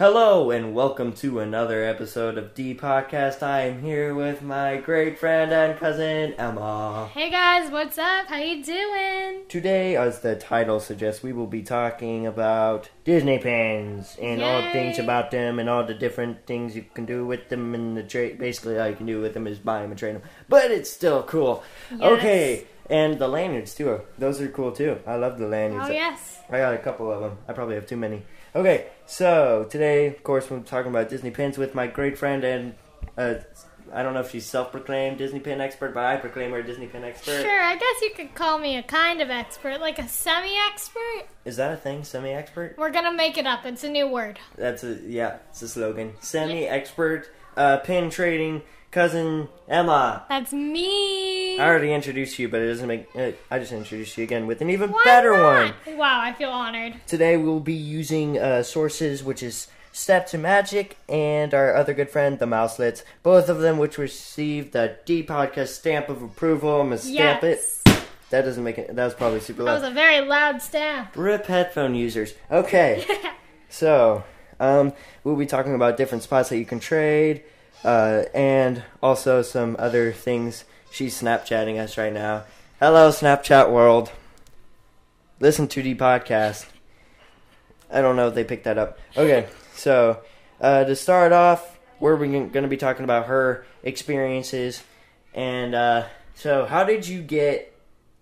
Hello and welcome to another episode of D Podcast. I am here with my great friend and cousin Emma. Hey guys, what's up? How you doing? Today, as the title suggests, we will be talking about Disney pins and all Yay. things about them and all the different things you can do with them and the trade. Basically, all you can do with them is buy them and trade them, but it's still cool. Yes. Okay, and the lanyards too. Those are cool too. I love the lanyards. Oh yes. I got a couple of them. I probably have too many. Okay, so today, of course, we're talking about Disney pins with my great friend and uh, I don't know if she's self-proclaimed Disney pin expert, but I proclaim her a Disney pin expert. Sure, I guess you could call me a kind of expert, like a semi-expert. Is that a thing? Semi-expert? We're gonna make it up. It's a new word. That's a yeah. It's a slogan. Semi-expert uh, pin trading cousin Emma. That's me. I already introduced you, but it doesn't make. Uh, I just introduced you again with an even Why better not? one. Wow, I feel honored. Today we'll be using uh, sources, which is Step to Magic and our other good friend, the Mouselets. Both of them, which received the D Podcast stamp of approval. I'm gonna stamp yes. it. That doesn't make it. That was probably super loud. That was a very loud stamp. Rip headphone users. Okay, so um, we'll be talking about different spots that you can trade, uh, and also some other things. She's Snapchatting us right now. Hello, Snapchat world. Listen to the podcast. I don't know if they picked that up. Okay, so uh, to start off, we're going to be talking about her experiences, and uh, so how did you get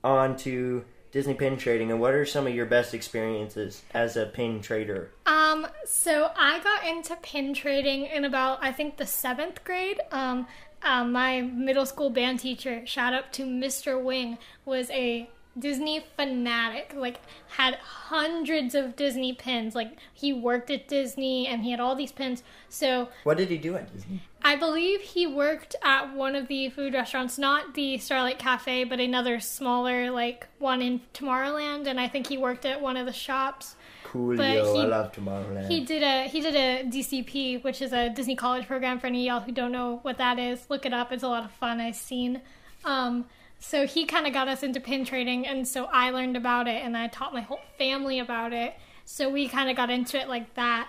onto Disney pin trading, and what are some of your best experiences as a pin trader? Um, so I got into pin trading in about I think the seventh grade. Um, um, my middle school band teacher, shout out to Mr. Wing, was a Disney fanatic. Like had hundreds of Disney pins. Like he worked at Disney and he had all these pins. So What did he do at Disney? I believe he worked at one of the food restaurants, not the Starlight Cafe, but another smaller like one in Tomorrowland. And I think he worked at one of the shops. Coolio, But he- I love Tomorrowland. He did a he did a DCP, which is a Disney College program. For any of y'all who don't know what that is, look it up. It's a lot of fun. I've seen. Um, so he kind of got us into pin trading, and so I learned about it, and I taught my whole family about it. So we kind of got into it like that.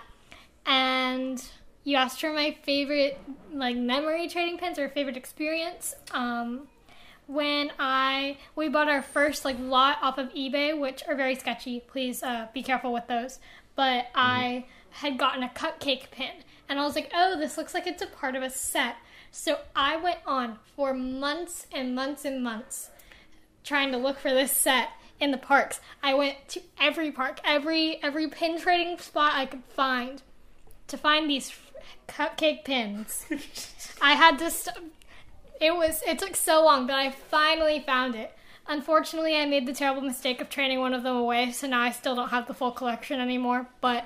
And you asked for my favorite like memory trading pins or favorite experience. Um, when I we bought our first like lot off of eBay, which are very sketchy. Please uh, be careful with those. But I had gotten a cupcake pin, and I was like, "Oh, this looks like it's a part of a set." So I went on for months and months and months trying to look for this set in the parks. I went to every park, every every pin trading spot I could find to find these cupcake pins. I had to. St- it was. It took so long, but I finally found it. Unfortunately, I made the terrible mistake of trading one of them away, so now I still don't have the full collection anymore. But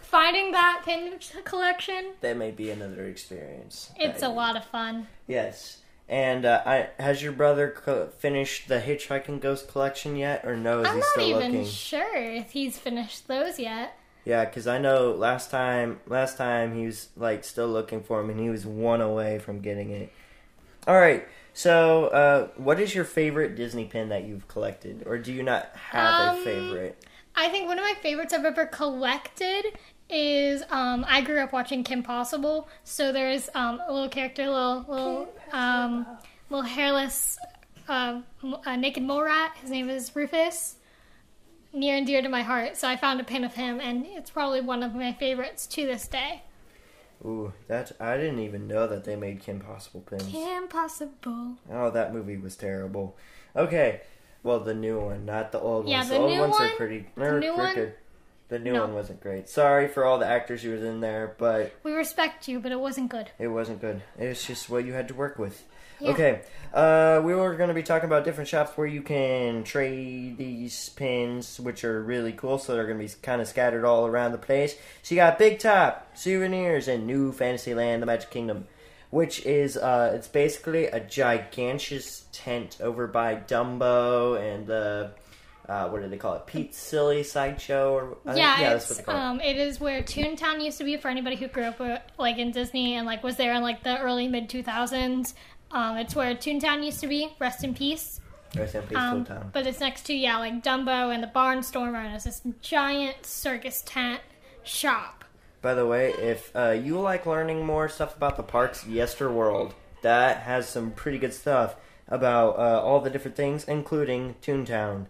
finding that pin collection, that may be another experience. it's a lot of fun. Yes. And uh, I, has your brother co- finished the Hitchhiking Ghost collection yet, or no? Is I'm he not even looking? sure if he's finished those yet. Yeah, because I know last time, last time he was like still looking for him, and he was one away from getting it. All right. So, uh, what is your favorite Disney pin that you've collected, or do you not have Um, a favorite? I think one of my favorites I've ever collected is um, I grew up watching Kim Possible, so there's um, a little character, little little um, little hairless uh, uh, naked mole rat. His name is Rufus. Near and dear to my heart, so I found a pin of him, and it's probably one of my favorites to this day. Ooh, that I didn't even know that they made Kim Possible pins. Kim Possible. Oh, that movie was terrible. Okay, well the new one, not the old Yeah, ones. the The old new ones are pretty. the new one- good. The new No. one wasn't great. Sorry for all the actors who was in there, but We respect you, but it wasn't good. it wasn't good. It was just what you had to work with. Yeah. Okay, uh, we were going to be talking about different shops where you can trade these pins, which are really cool. So they're going to be kind of scattered all around the place. So you got Big Top, Souvenirs, and New Fantasyland, the Magic Kingdom, which is uh, it's basically a gigantic tent over by Dumbo and the uh, what do they call it? Pete Silly Sideshow or think- Yeah, that's what they call it. um, it is where Toontown used to be for anybody who grew up uh, like in Disney and like was there in like the early mid two thousands. Um, it's where Toontown used to be. Rest in peace. Rest in peace, Um, Town. but it's next to yeah, like Dumbo and the Barnstormer, and it's this giant circus tent shop. By the way, if uh, you like learning more stuff about the parks, Yesterworld that has some pretty good stuff about uh, all the different things, including Toontown.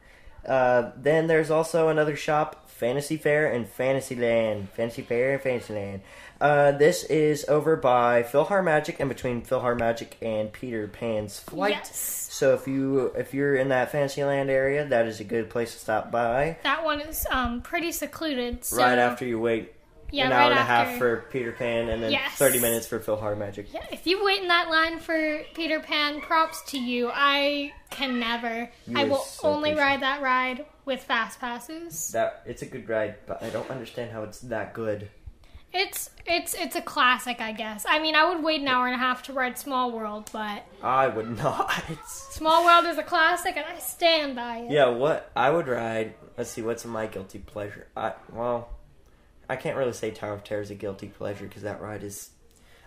Uh, then there's also another shop, Fantasy Fair and Fantasyland. Fantasy Fair and Fantasyland. Uh, this is over by PhilharMagic and between PhilharMagic and Peter Pan's Flight. Yes. So if you if you're in that Fantasyland area, that is a good place to stop by. That one is um, pretty secluded. So, right after you wait yeah, an right hour and a half for Peter Pan, and then Yes. 30 minutes for PhilharMagic. Yeah, if you wait in that line for Peter Pan, props to you. I can never. You I will so only patient. ride that ride with fast passes. That it's a good ride, but I don't understand how it's that good. It's it's it's a classic, I guess. I mean, I would wait an hour and a half to ride Small World, but I would not. Small World is a classic, and I stand by it. yeah, what I would ride. Let's see, what's my guilty pleasure? I well, I can't really say Tower of Terror is a guilty pleasure because that ride is.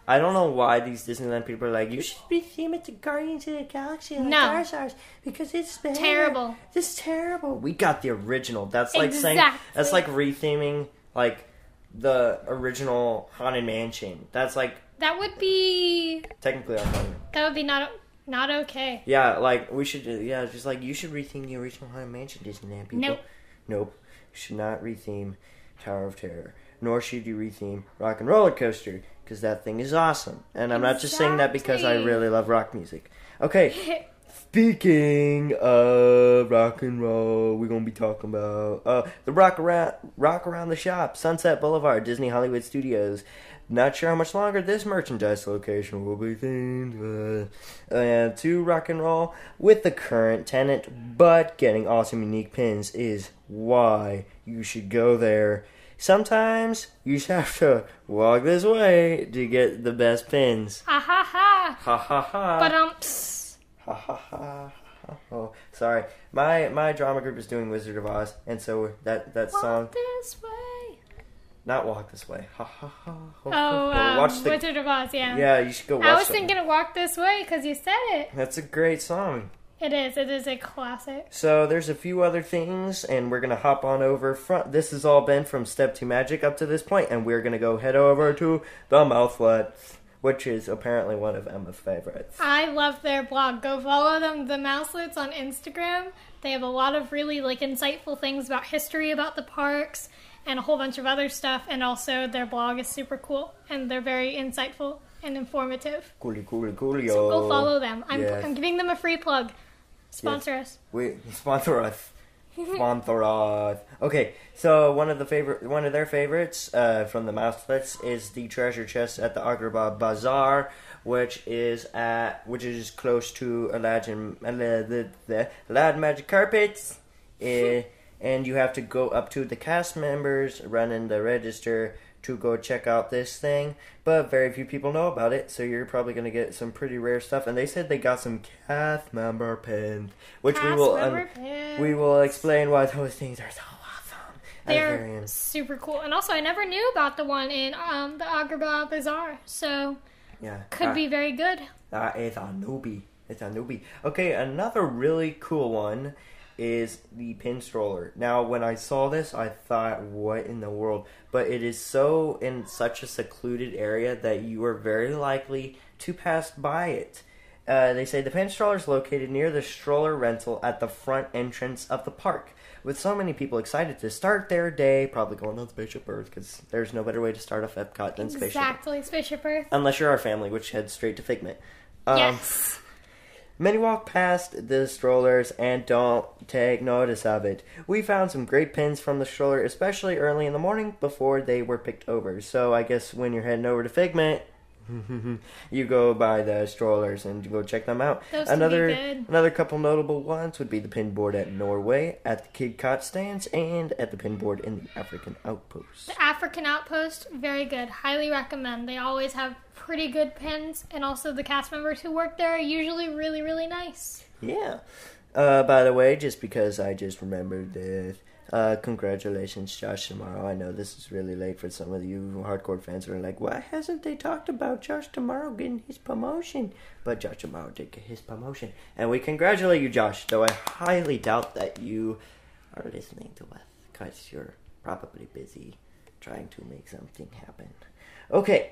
I don't know why these Disneyland people are like, you should be theme it to Guardians of the Galaxy like No. Star Stars because it's better. Terrible. It's terrible. We got the original. That's like saying that's Exactly. like retheming like the original Haunted Mansion. That's like That would be technically our favorite. that would be not not okay. Yeah, like we should. Yeah, just like you should retheme the original Haunted Mansion Disneyland people. Nope. Nope. You should not retheme Tower of Terror. Nor should you retheme Rock and Roller Coaster because that thing is awesome. And I'm not just saying that because I really love rock music. Okay. Speaking of rock and roll, we're gonna be talking about uh, the rock around rock around the shop, Sunset Boulevard, Disney Hollywood Studios. Not sure how much longer this merchandise location will be themed uh, uh, to rock and roll with the current tenant, but getting awesome unique pins is why you should go there. Sometimes you just have to walk this way to get the best pins. Ha ha ha. Ha ha ha. But um, Ha ha ha. ha. Oh, sorry. My my drama group is doing Wizard of Oz, and so that that song, walk this way. not walk this way. Ha ha ha. ho, Oh, ho. um, watch the. Wizard of Oz. Yeah. Yeah, you should go watch. I was thinking of walk this way because you said it. That's a great song. It is. It is a classic. So there's a few other things, and we're gonna hop on over front. This has all been from Step to Magic up to this point, and we're gonna go head over to the Mouselet, which is apparently one of Emma's favorites. I love their blog. Go follow them, the Mouselets, on Instagram. They have a lot of really like insightful things about history about the parks and a whole bunch of other stuff. And also their blog is super cool and they're very insightful and informative. Coolly, coolly, coolly, So go follow them. I'm, Yes. I'm giving them a free plug. Sponsor us. We sponsor us. Sponsor. Okay, so one of the favorite, one of their favorites uh, from the Mouselets is the treasure chest at the Agrabah Bazaar, which is at which is close to Aladdin, uh, the the Aladdin Magic Carpets, eh, and you have to go up to the cast members run in the register to go check out this thing. But very few people know about it, so you're probably gonna get some pretty rare stuff. And they said they got some cast member pins, which we will pins. we will explain why those things are so awesome. at the very They're super cool. And also, I never knew about the one in um, the Agrabah Bazaar. So, yeah, could be very good. That is a newbie. It's a newbie. Okay, another really cool one is the pin stroller. Now, when I saw this, I thought, what in the world? But it is so in such a secluded area that you are very likely to pass by it. Uh, they say the pin stroller is located near the stroller rental at the front entrance of the park. With so many people excited to start their day, probably going on Spaceship Earth because there's no better way to start off Epcot than Spaceship Earth. Exactly. Spaceship Earth. Unless you're our family, which heads straight to Figment. Um, yes. Many walk past the strollers and don't take notice of it. We found some great pins from the stroller, especially early in the morning before they were picked over. So I guess when you're heading over to Figment, you go by the strollers and go check them out. Those another good. another couple notable ones would be the pin board at Norway, at the Kidcot stands, and at the pin board in the African Outpost. The African Outpost, very good. Highly recommend. They always have pretty good pins, and also the cast members who work there are usually really, really nice. Yeah. Uh, by the way, just because I just remembered this, uh, congratulations, Josh D'Amaro. I know this is really late for some of you hardcore fans who are like, why hasn't they talked about Josh D'Amaro getting his promotion? But Josh D'Amaro did get his promotion. And we congratulate you, Josh, though I highly doubt that you are listening to us because you're probably busy trying to make something happen. Okay.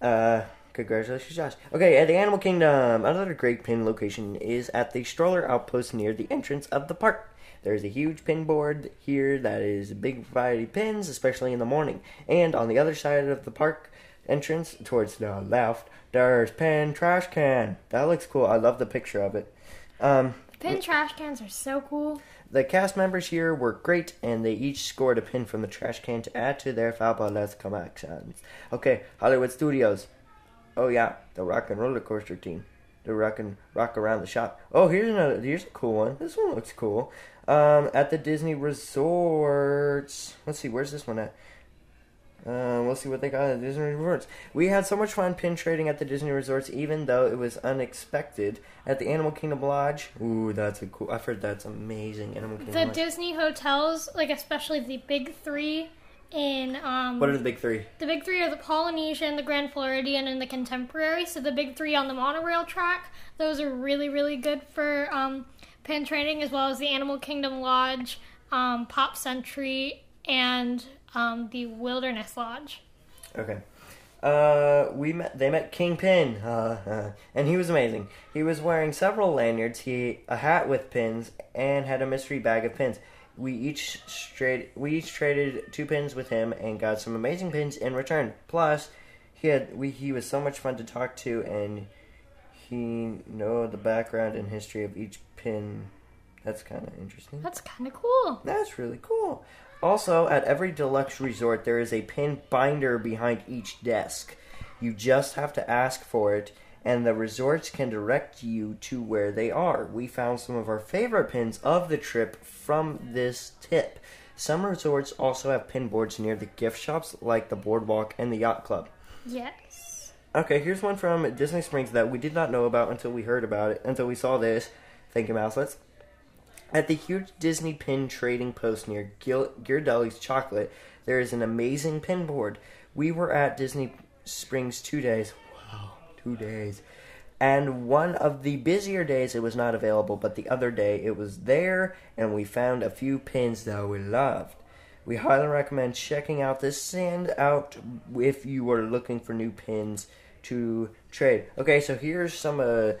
Uh, congratulations, Josh. Okay, at the Animal Kingdom, another great pin location is at the stroller outpost near the entrance of the park. There's a huge pin board here that is a big variety of pins, especially in the morning. And on the other side of the park entrance, towards the left, there's pin trash can. That looks cool. I love the picture of it. Um, Pin trash cans are so cool. the cast members here were great, and they each scored a pin from the trash can to add to their fabulous collections. Okay, Hollywood Studios. Oh yeah, the Rock and Roller Coaster team. The Rock and Rock Around the Shop. Oh, here's another. Here's a cool one. This one looks cool. Um, at the Disney resorts. Let's see, where's this one at? Uh, we'll see what they got at the Disney resorts. We had so much fun pin trading at the Disney resorts, even though it was unexpected. At the Animal Kingdom Lodge, ooh, that's a cool. I've heard that's amazing. Animal Kingdom The Lodge. Disney hotels, like especially the big three in um what are the big three? the big three are the Polynesian, the Grand Floridian, and the Contemporary. So the big three on the monorail track, those are really really good for um, pin trading, as well as the Animal Kingdom Lodge, um, Pop Century, and um, the Wilderness Lodge. Okay. Uh, we met. They met Kingpin, uh, uh, and he was amazing. He was wearing several lanyards, he a hat with pins, and had a mystery bag of pins. We each straight. We each traded two pins with him and got some amazing pins in return. Plus, he had we he was so much fun to talk to, and he know the background and history of each pin. That's kind of interesting. That's kind of cool. That's really cool. Also, at every deluxe resort, there is a pin binder behind each desk. You just have to ask for it, and the resorts can direct you to where they are. We found some of our favorite pins of the trip from this tip. Some resorts also have pin boards near the gift shops, like the Boardwalk and the Yacht Club. Yes. Okay, here's one from Disney Springs that we did not know about until we heard about it, until we saw this. Thank you, Mouselets. At the huge Disney pin trading post near Gil- Ghirardelli's Chocolate, there is an amazing pin board. We were at Disney Springs two days. Two days. And one of the busier days it was not available, but the other day it was there, and we found a few pins that we loved. We highly recommend checking out this sand out if you are looking for new pins to trade. Okay, so here's some uh,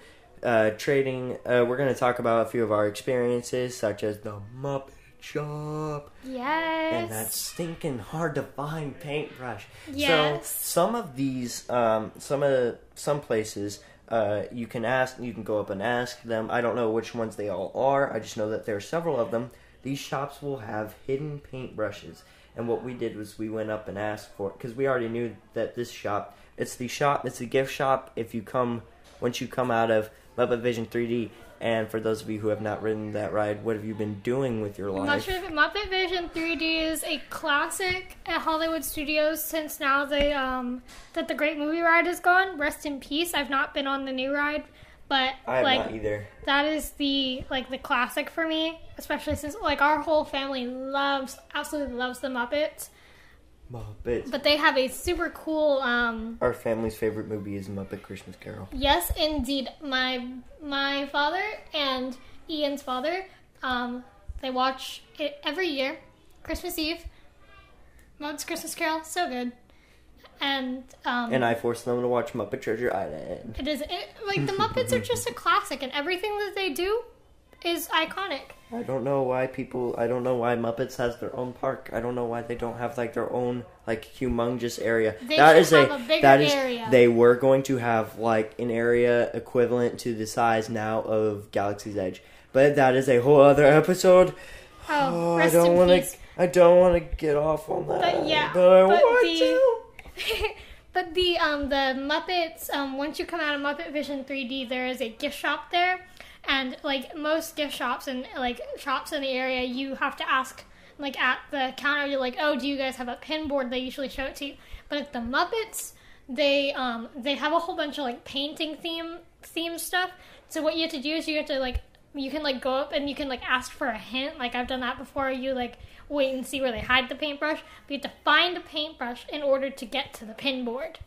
uh, trading. Uh, we're going to talk about a few of our experiences, such as the Muppet Shop Yes. and that stinking hard to find paintbrush. Yes. So some of these, um, some of some places, uh, you can ask, you can go up and ask them. I don't know which ones they all are. I just know that there are several of them. These shops will have hidden paintbrushes. And what we did was we went up and asked for because we already knew that this shop, it's the shop, it's the gift shop. If you come, once you come out of Muppet Vision 3D, and for those of you who have not ridden that ride, what have you been doing with your life? I'm not sure if Muppet Vision 3D is a classic at Hollywood Studios since now they um that the Great Movie Ride is gone. Rest in peace. I've not been on the new ride, but I have like not either. that is the like the classic for me, especially since like our whole family loves absolutely loves the Muppets. Muppets. But they have a super cool um Our family's favorite movie is Muppet Christmas Carol. Yes, indeed. My my father and Ian's father, um, they watch it every year, Christmas Eve. Muppets Christmas Carol, so good. And um, And I forced them to watch Muppet Treasure Island. it is it, like the Muppets are just a classic, and everything that they do is iconic. I don't know why people. I don't know why Muppets has their own park. I don't know why they don't have like their own like humongous area. They that is have a, a bigger that is area. they were going to have like an area equivalent to the size now of Galaxy's Edge, but that is a whole other episode. Oh, Oh, I don't want to. I don't want to get off on that. But yeah, but I but want the- to. but the um the Muppets um once you come out of Muppet Vision 3D there is a gift shop there and like most gift shops and like shops in the area you have to ask like at the counter you're like oh do you guys have a pin board they usually show it to you? But at the Muppets they um they have a whole bunch of like painting theme theme stuff. So what you have to do is you have to like you can like go up and you can like ask for a hint. Like I've done that before. You like wait and see where they hide the paintbrush. But you have to find a paintbrush in order to get to the pin board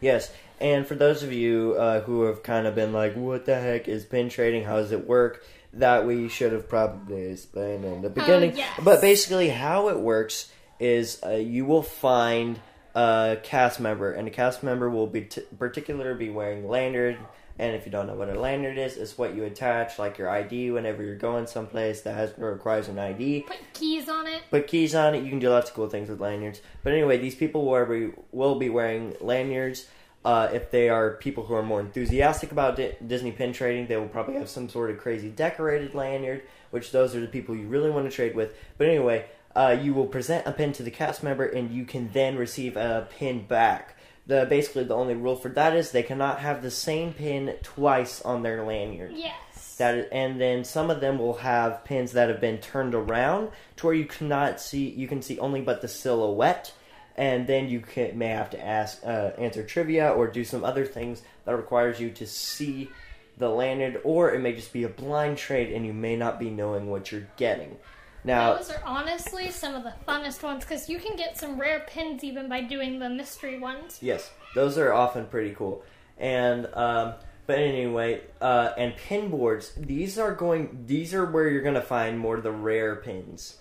Yes, and for those of you uh, who have kind of been like, "What the heck is pin trading? How does it work?" That we should have probably explained in the beginning. yes. But basically, how it works is uh, you will find a cast member, and a cast member will be t- particular be wearing lanyard. And if you don't know what a lanyard is, it's what you attach, like your ID, whenever you're going someplace that has requires an ID. Put keys on it. Put keys on it. You can do lots of cool things with lanyards. But anyway, these people will be, will be wearing lanyards. Uh, if they are people who are more enthusiastic about Di- Disney pin trading, they will probably have some sort of crazy decorated lanyard, which those are the people you really want to trade with. But anyway, uh, you will present a pin to the cast member, and you can then receive a pin back. The basically the only rule for that is they cannot have the same pin twice on their lanyard. Yes. That is, and then some of them will have pins that have been turned around to where you cannot see. You can see only but the silhouette, and then you can, may have to ask, uh, answer trivia, or do some other things that requires you to see the lanyard, or it may just be a blind trade, and you may not be knowing what you're getting. Now, Those are honestly some of the funnest ones because you can get some rare pins even by doing the mystery ones. Yes, those are often pretty cool. And um, but anyway, uh, and pin boards. These are going. These are where you're gonna find more of the rare pins,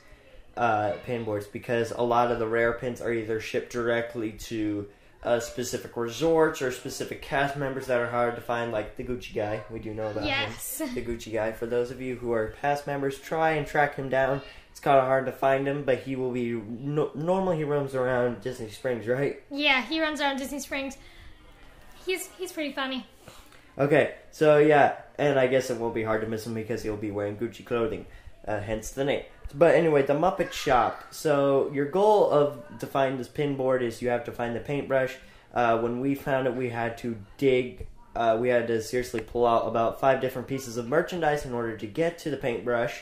uh, pin boards, because a lot of the rare pins are either shipped directly to uh, specific resorts or specific cast members that are hard to find, like the Gucci guy. We do know about Yes. him. The Gucci guy. For those of you who are past members, try and track him down. It's kind of hard to find him, but he will be. No, normally, he roams around Disney Springs, right? Yeah, he runs around Disney Springs. He's he's pretty funny. Okay, so yeah, and I guess it won't be hard to miss him because he'll be wearing Gucci clothing, uh, hence the name. But anyway, the Muppet Shop. So your goal of to find this pin board is you have to find the paintbrush. Uh, when we found it, we had to dig. Uh, we had to seriously pull out about five different pieces of merchandise in order to get to the paintbrush.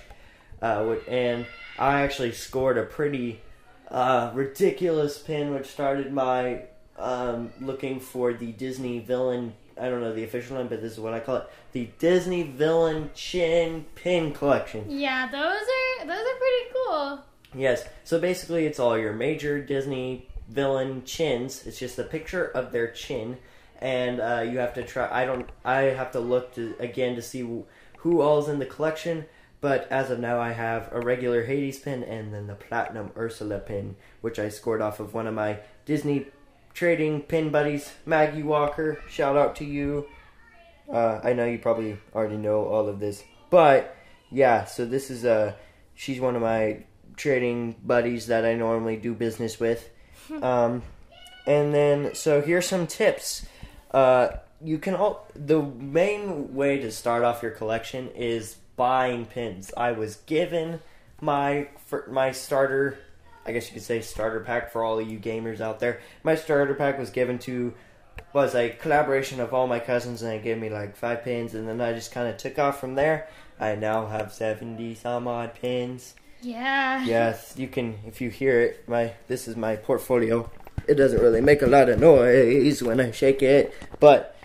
Uh, and I actually scored a pretty uh, ridiculous pin, which started my um, looking for the Disney villain. I don't know the official name, but this is what I call it: the Disney villain chin pin collection. Yeah, those are those are pretty cool. Yes. So basically, it's all your major Disney villain chins. It's just a picture of their chin, and uh, you have to try. I don't. I have to look to again to see who, who all's in the collection. But as of now, I have a regular Hades pin and then the platinum Ursula pin, which I scored off of one of my Disney trading pin buddies, Maggie Walker. Shout out to you. Uh, I know you probably already know all of this, but yeah. So this is uh, she's one of my trading buddies that I normally do business with. Um, and then so here's some tips. Uh, you can all the main way to start off your collection is buying pins. I was given my my starter, I guess you could say starter pack for all of you gamers out there. My starter pack was given to was a collaboration of all my cousins, and they gave me like five pins, and then I just kind of took off from there. I now have seventy some odd pins. Yeah. Yes, you can if you hear it. My this is my portfolio. It doesn't really make a lot of noise when I shake it, but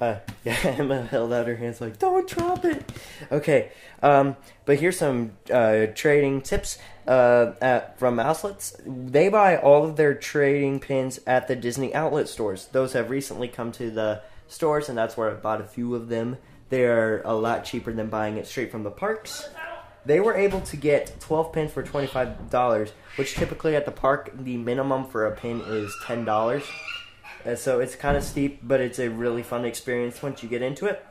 uh, yeah, Emma held out her hands like, "Don't drop it." Okay, um, but here's some uh, trading tips uh, at, from outlets. They buy all of their trading pins at the Disney outlet stores. Those have recently come to the stores, and that's where I bought a few of them. They're a lot cheaper than buying it straight from the parks. They were able to get 12 pins for $25, which typically at the park, the minimum for a pin is $10. Uh, so it's kind of steep, but it's a really fun experience once you get into it.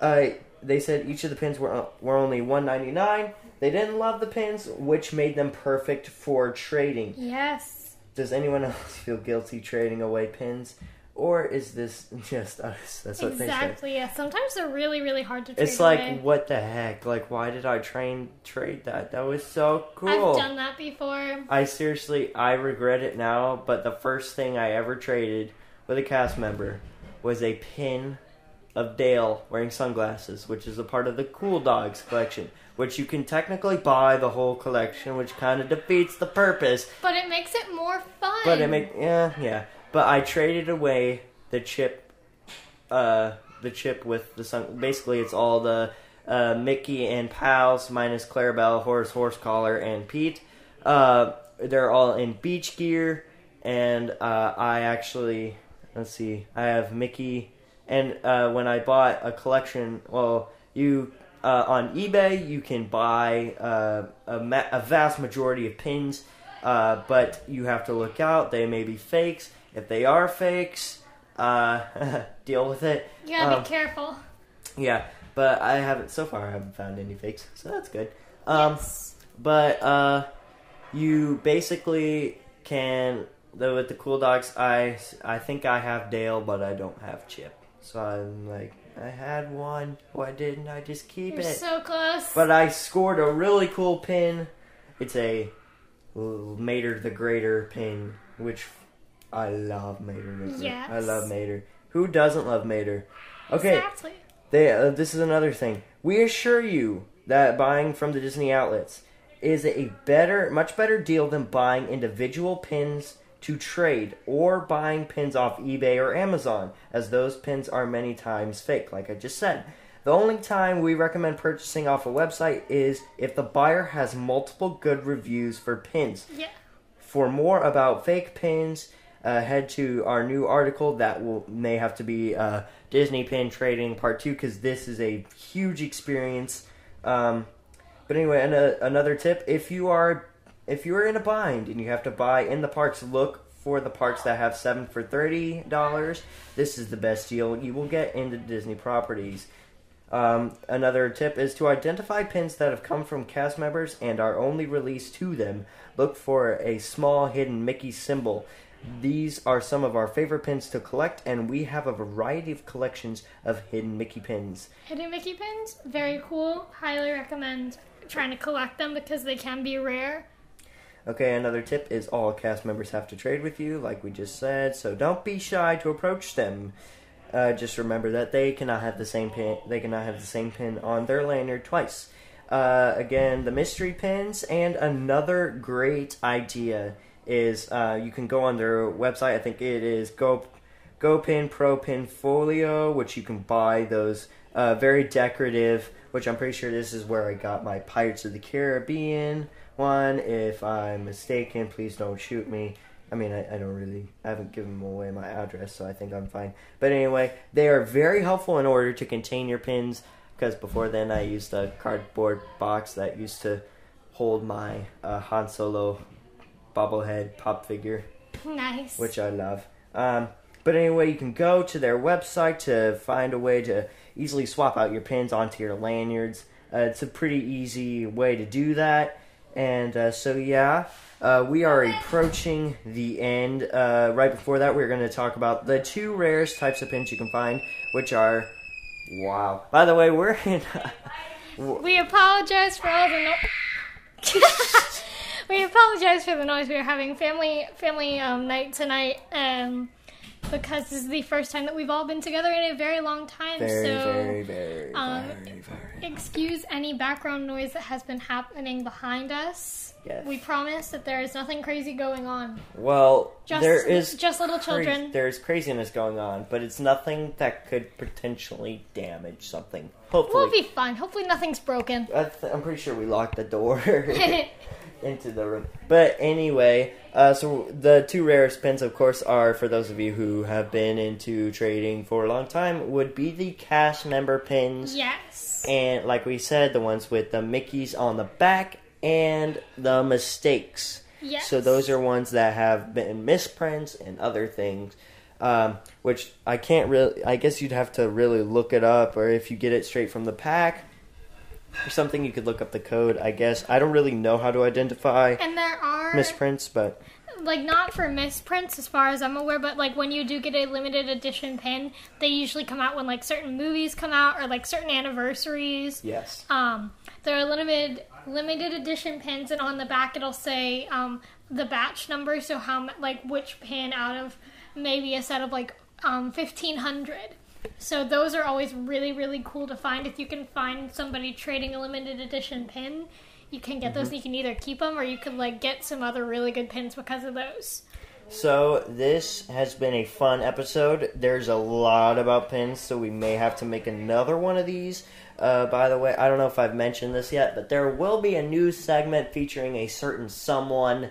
Uh, they said each of the pins were, uh, were only $1.99. They didn't love the pins, which made them perfect for trading. Yes. Does anyone else feel guilty trading away pins? Or is this just us? That's what. Exactly. Yeah. Sometimes they're really, really hard to trade It's like, away. what the heck? Like, why did I train trade that? That was so cool. I've done that before. I seriously, I regret it now. But the first thing I ever traded with a cast member was a pin of Dale wearing sunglasses, which is a part of the Cool Dogs collection. Which you can technically buy the whole collection, which kind of defeats the purpose. But it makes it more fun. But it make yeah yeah. But I traded away the chip, uh, the chip with the sun. Basically, it's all the uh, Mickey and pals minus Clarabelle, Horace Horsecollar, and Pete. Uh, they're all in beach gear, and uh, I actually let's see. I have Mickey, and uh, when I bought a collection, well, you. Uh, on eBay, you can buy uh, a, ma- a vast majority of pins Uh, but you have to look out. They may be fakes. If they are fakes, uh, deal with it. You gotta Um, be careful. Yeah, but I haven't so far. I haven't found any fakes, so that's good. Um, yes. but uh, you basically can though with the cool dogs. I I think I have Dale, but I don't have Chip. So I'm like, I had one. Why didn't I just keep You're it? so close. But I scored a really cool pin. It's a Mater the Greater pin, which I love Mater. Yes. I love Mater. Who doesn't love Mater? Okay, Exactly. they, uh, this is another thing. We assure you that buying from the Disney outlets is a better, much better deal than buying individual pins to trade or buying pins off eBay or Amazon, as those pins are many times fake, like I just said. The only time we recommend purchasing off a website is if the buyer has multiple good reviews for pins. Yeah. For more about fake pins, uh, head to our new article that will may have to be uh, Disney Pin Trading Part Two because this is a huge experience. Um, but anyway, and, uh, another tip: if you are if you are in a bind and you have to buy in the parks, look for the parks that have seven for thirty dollars. This is the best deal you will get into Disney properties. Um, another tip is to identify pins that have come from cast members and are only released to them. Look for a small hidden Mickey symbol. These are some of our favorite pins to collect, and we have a variety of collections of hidden Mickey pins. Hidden Mickey pins, very cool. Highly recommend trying to collect them because they can be rare. Okay, another tip is all cast members have to trade with you, like we just said, so don't be shy to approach them. Uh, just remember that they cannot have the same pin. They cannot have the same pin on their lanyard twice. Uh, again, the mystery pins, and another great idea is uh, you can go on their website. I think it is Go GoPin Pro Pin Folio, which you can buy those uh, very decorative. Which I'm pretty sure this is where I got my Pirates of the Caribbean one. If I'm mistaken, please don't shoot me. I mean, I, I don't really, I haven't given away my address, so I think I'm fine. But anyway, they are very helpful in order to contain your pins. Because before then, I used a cardboard box that used to hold my uh, Han Solo bobblehead pop figure Nice. which I love. Um, but anyway, you can go to their website to find a way to easily swap out your pins onto your lanyards. Uh, it's a pretty easy way to do that. And uh, so, yeah, uh, we are approaching the end. Uh, right before that, we're going to talk about the two rarest types of pins you can find, which are. Wow. By the way, we're in. We apologize for all the no- We apologize for the noise. We are having family family um, night tonight, um, because this is the first time that we've all been together in a very long time. very, so very, very, um, very, very. excuse any background noise that has been happening behind us. Yes. We promise that there is nothing crazy going on. Well, Just there is just little cra- children. there's craziness going on, but it's nothing that could potentially damage something. Hopefully, we'll be fine. Hopefully nothing's broken. I'm pretty sure we locked the door into the room. But anyway, uh, so the two rarest pins, of course, are for those of you who have been into trading for a long time, would be the cast member pins. yes. And like we said, the ones with the Mickeys on the back and the mistakes. Yes. So those are ones that have been misprints and other things, um, which I can't really. I guess you'd have to really look it up, or if you get it straight from the pack or something, you could look up the code. I guess I don't really know how to identify And there are misprints, but like not for misprints as far as I'm aware, but like when you do get a limited edition pin, they usually come out when like certain movies come out or like certain anniversaries. yes, Um, there are limited limited edition pins, and on the back it'll say um, the batch number, so how like which pin out of maybe a set of like um, fifteen hundred. So those are always really really cool to find. If you can find somebody trading a limited edition pin, you can get those. and You can either keep them or you can like get some other really good pins because of those. So this has been a fun episode. There's a lot about pins, so we may have to make another one of these. Uh, by the way, I don't know if I've mentioned this yet, but there will be a new segment featuring a certain someone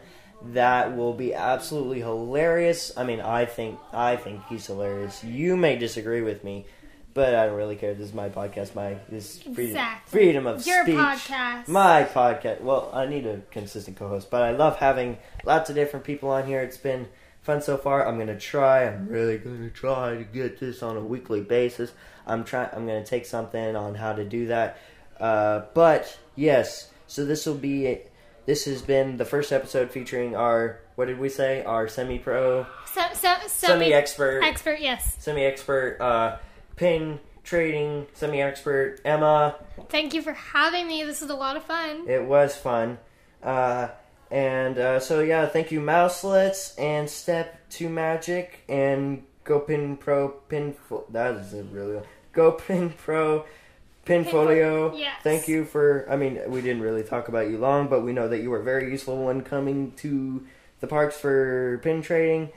that will be absolutely hilarious. I mean, I think I think he's hilarious. You may disagree with me. but I don't really care. This is my podcast. My this freedom, Exactly. freedom of Your speech. podcast. My podcast. Well, I need a consistent co-host, but I love having lots of different people on here. It's been fun so far. I'm gonna try. I'm really gonna try to get this on a weekly basis. I'm trying. I'm gonna take something on how to do that. Uh, but yes, so this will be. This has been the first episode featuring our. What did we say? Our semi-pro, So, so, semi-expert, expert, yes. semi-expert uh, pin trading, semi-expert Emma. Thank you for having me. This is a lot of fun. It was fun. Uh, and uh, so, yeah, thank you, Mouselets, and Step to Magic, and Go Pin Pro Pin. That is a really. Go Pin Pro Pinfolio. Pinfo- yes. Thank you for. I mean, we didn't really talk about you long, but we know that you were very useful when coming to the parks for pin trading.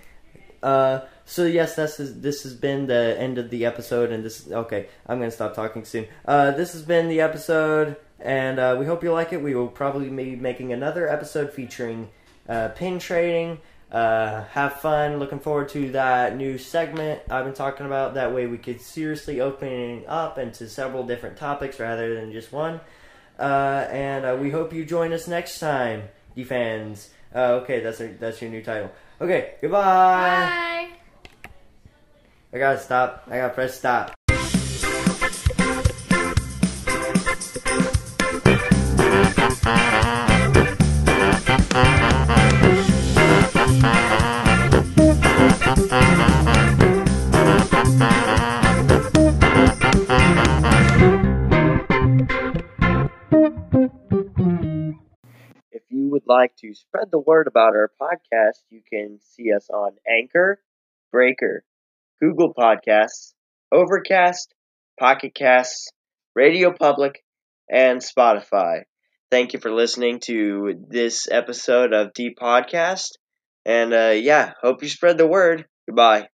Uh, so yes, this is this has been the end of the episode, and this okay. I'm gonna stop talking soon. Uh, this has been the episode, and uh, we hope you like it. We will probably be making another episode featuring uh, pin trading. Uh, have fun. Looking forward to that new segment I've been talking about. That way, we could seriously open up into several different topics rather than just one. Uh, and uh, we hope you join us next time, defans. Uh, okay, that's our, that's your new title. Okay, goodbye. Bye. I gotta stop. I gotta press stop. Like to spread the word about our podcast, you can see us on Anchor, Breaker, Google Podcasts, Overcast, Pocket Casts, Radio Public, and Spotify. Thank you for listening to this episode of D Podcast. And uh, yeah, hope you spread the word. Goodbye.